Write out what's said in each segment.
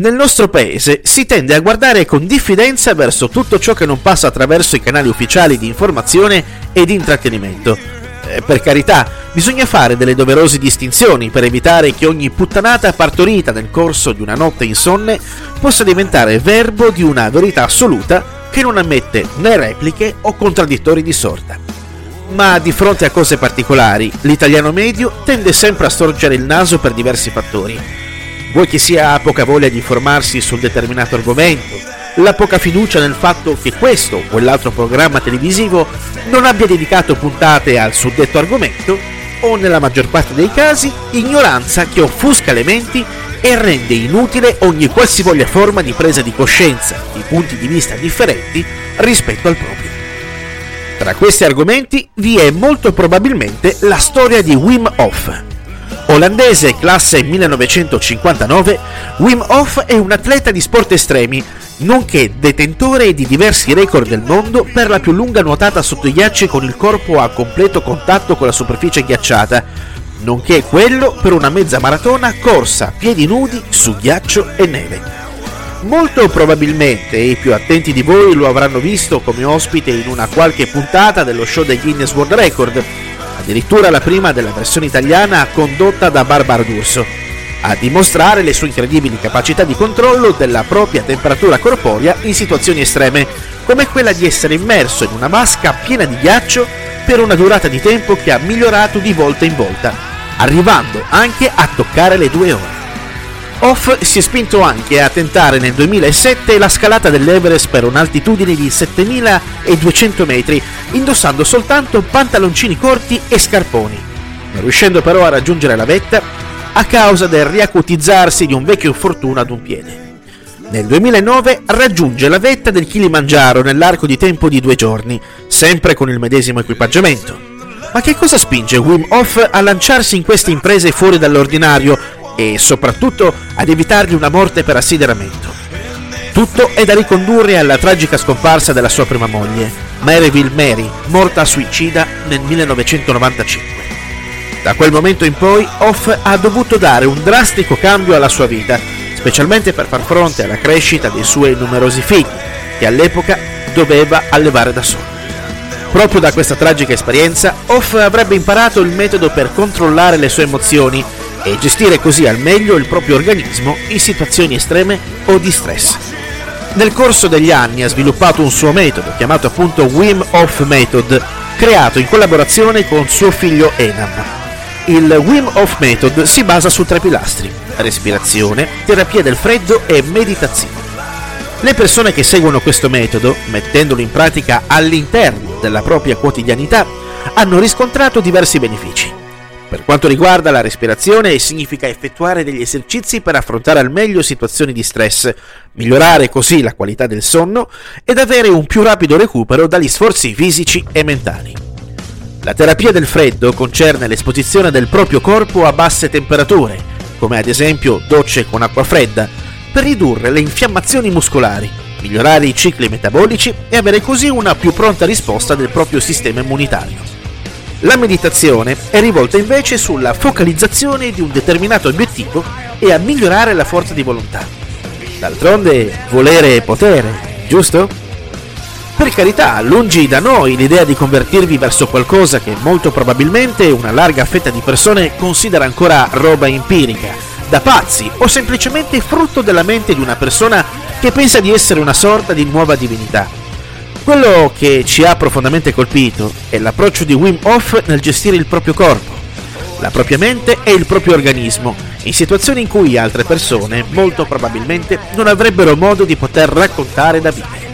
Nel nostro paese si tende a guardare con diffidenza verso tutto ciò che non passa attraverso i canali ufficiali di informazione e di intrattenimento. Eh, per carità, bisogna fare delle doverose distinzioni per evitare che ogni puttanata partorita nel corso di una notte insonne possa diventare verbo di una verità assoluta che non ammette né repliche o contraddittori di sorta. Ma di fronte a cose particolari, l'italiano medio tende sempre a storgere il naso per diversi fattori Vuoi che sia poca voglia di informarsi sul determinato argomento, la poca fiducia nel fatto che questo o quell'altro programma televisivo non abbia dedicato puntate al suddetto argomento, o nella maggior parte dei casi ignoranza che offusca le menti e rende inutile ogni qualsivoglia forma di presa di coscienza di punti di vista differenti rispetto al proprio. Tra questi argomenti vi è molto probabilmente la storia di Wim Hof, Olandese classe 1959, Wim Hof è un atleta di sport estremi, nonché detentore di diversi record del mondo per la più lunga nuotata sotto i ghiacci con il corpo a completo contatto con la superficie ghiacciata, nonché quello per una mezza maratona corsa a piedi nudi su ghiaccio e neve. Molto probabilmente i più attenti di voi lo avranno visto come ospite in una qualche puntata dello show del Guinness World Record, addirittura la prima della versione italiana condotta da Barbara D'Urso, a dimostrare le sue incredibili capacità di controllo della propria temperatura corporea in situazioni estreme, come quella di essere immerso in una vasca piena di ghiaccio per una durata di tempo che ha migliorato di volta in volta, arrivando anche a toccare le due ore. Off si è spinto anche a tentare nel 2007 la scalata dell'Everest per un'altitudine di 7200 metri, indossando soltanto pantaloncini corti e scarponi, non riuscendo però a raggiungere la vetta a causa del riacutizzarsi di un vecchio infortunio ad un piede. Nel 2009 raggiunge la vetta del Kilimangiaro nell'arco di tempo di due giorni, sempre con il medesimo equipaggiamento. Ma che cosa spinge Wim Hof a lanciarsi in queste imprese fuori dall'ordinario e soprattutto ad evitargli una morte per assideramento. Tutto è da ricondurre alla tragica scomparsa della sua prima moglie, Maryville Mary, morta suicida nel 1995. Da quel momento in poi Hoff ha dovuto dare un drastico cambio alla sua vita, specialmente per far fronte alla crescita dei suoi numerosi figli, che all'epoca doveva allevare da solo. Proprio da questa tragica esperienza, Hoff avrebbe imparato il metodo per controllare le sue emozioni e gestire così al meglio il proprio organismo in situazioni estreme o di stress. Nel corso degli anni ha sviluppato un suo metodo, chiamato appunto Wim Hof Method, creato in collaborazione con suo figlio Enam. Il Wim Hof Method si basa su tre pilastri, respirazione, terapia del freddo e meditazione. Le persone che seguono questo metodo, mettendolo in pratica all'interno della propria quotidianità, hanno riscontrato diversi benefici. Per quanto riguarda la respirazione, significa effettuare degli esercizi per affrontare al meglio situazioni di stress, migliorare così la qualità del sonno ed avere un più rapido recupero dagli sforzi fisici e mentali. La terapia del freddo concerne l'esposizione del proprio corpo a basse temperature, come ad esempio docce con acqua fredda, per ridurre le infiammazioni muscolari, migliorare i cicli metabolici e avere così una più pronta risposta del proprio sistema immunitario. La meditazione è rivolta invece sulla focalizzazione di un determinato obiettivo e a migliorare la forza di volontà. D'altronde, volere è potere, giusto? Per carità, lungi da noi l'idea di convertirvi verso qualcosa che molto probabilmente una larga fetta di persone considera ancora roba empirica, da pazzi o semplicemente frutto della mente di una persona che pensa di essere una sorta di nuova divinità. Quello che ci ha profondamente colpito è l'approccio di Wim Hof nel gestire il proprio corpo, la propria mente e il proprio organismo, in situazioni in cui altre persone molto probabilmente non avrebbero modo di poter raccontare da vivere.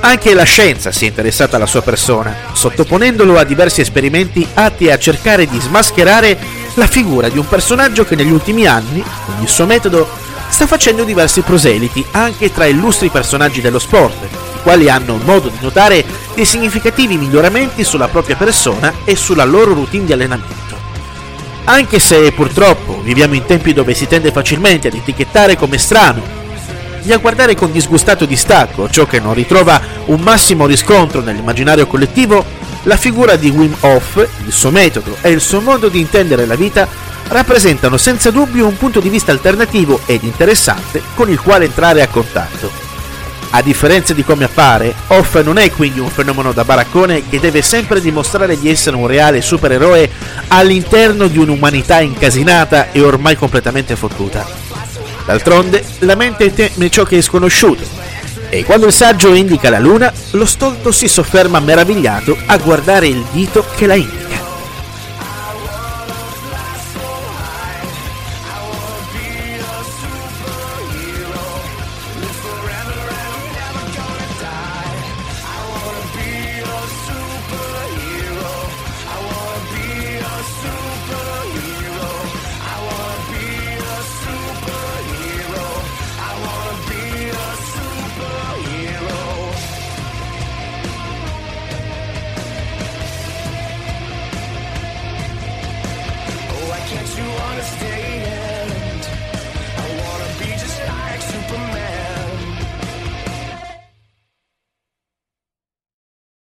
Anche la scienza si è interessata alla sua persona, sottoponendolo a diversi esperimenti atti a cercare di smascherare la figura di un personaggio che negli ultimi anni, con il suo metodo, sta facendo diversi proseliti anche tra illustri personaggi dello sport, quali hanno modo di notare dei significativi miglioramenti sulla propria persona e sulla loro routine di allenamento. Anche se purtroppo viviamo in tempi dove si tende facilmente ad etichettare come strano e a guardare con disgustato distacco ciò che non ritrova un massimo riscontro nell'immaginario collettivo, la figura di Wim Hof, il suo metodo e il suo modo di intendere la vita rappresentano senza dubbio un punto di vista alternativo ed interessante con il quale entrare a contatto. A differenza di come appare, Off non è quindi un fenomeno da baraccone che deve sempre dimostrare di essere un reale supereroe all'interno di un'umanità incasinata e ormai completamente fottuta. D'altronde, la mente teme ciò che è sconosciuto, e quando il saggio indica la luna, lo stolto si sofferma meravigliato a guardare il dito che la indica. stay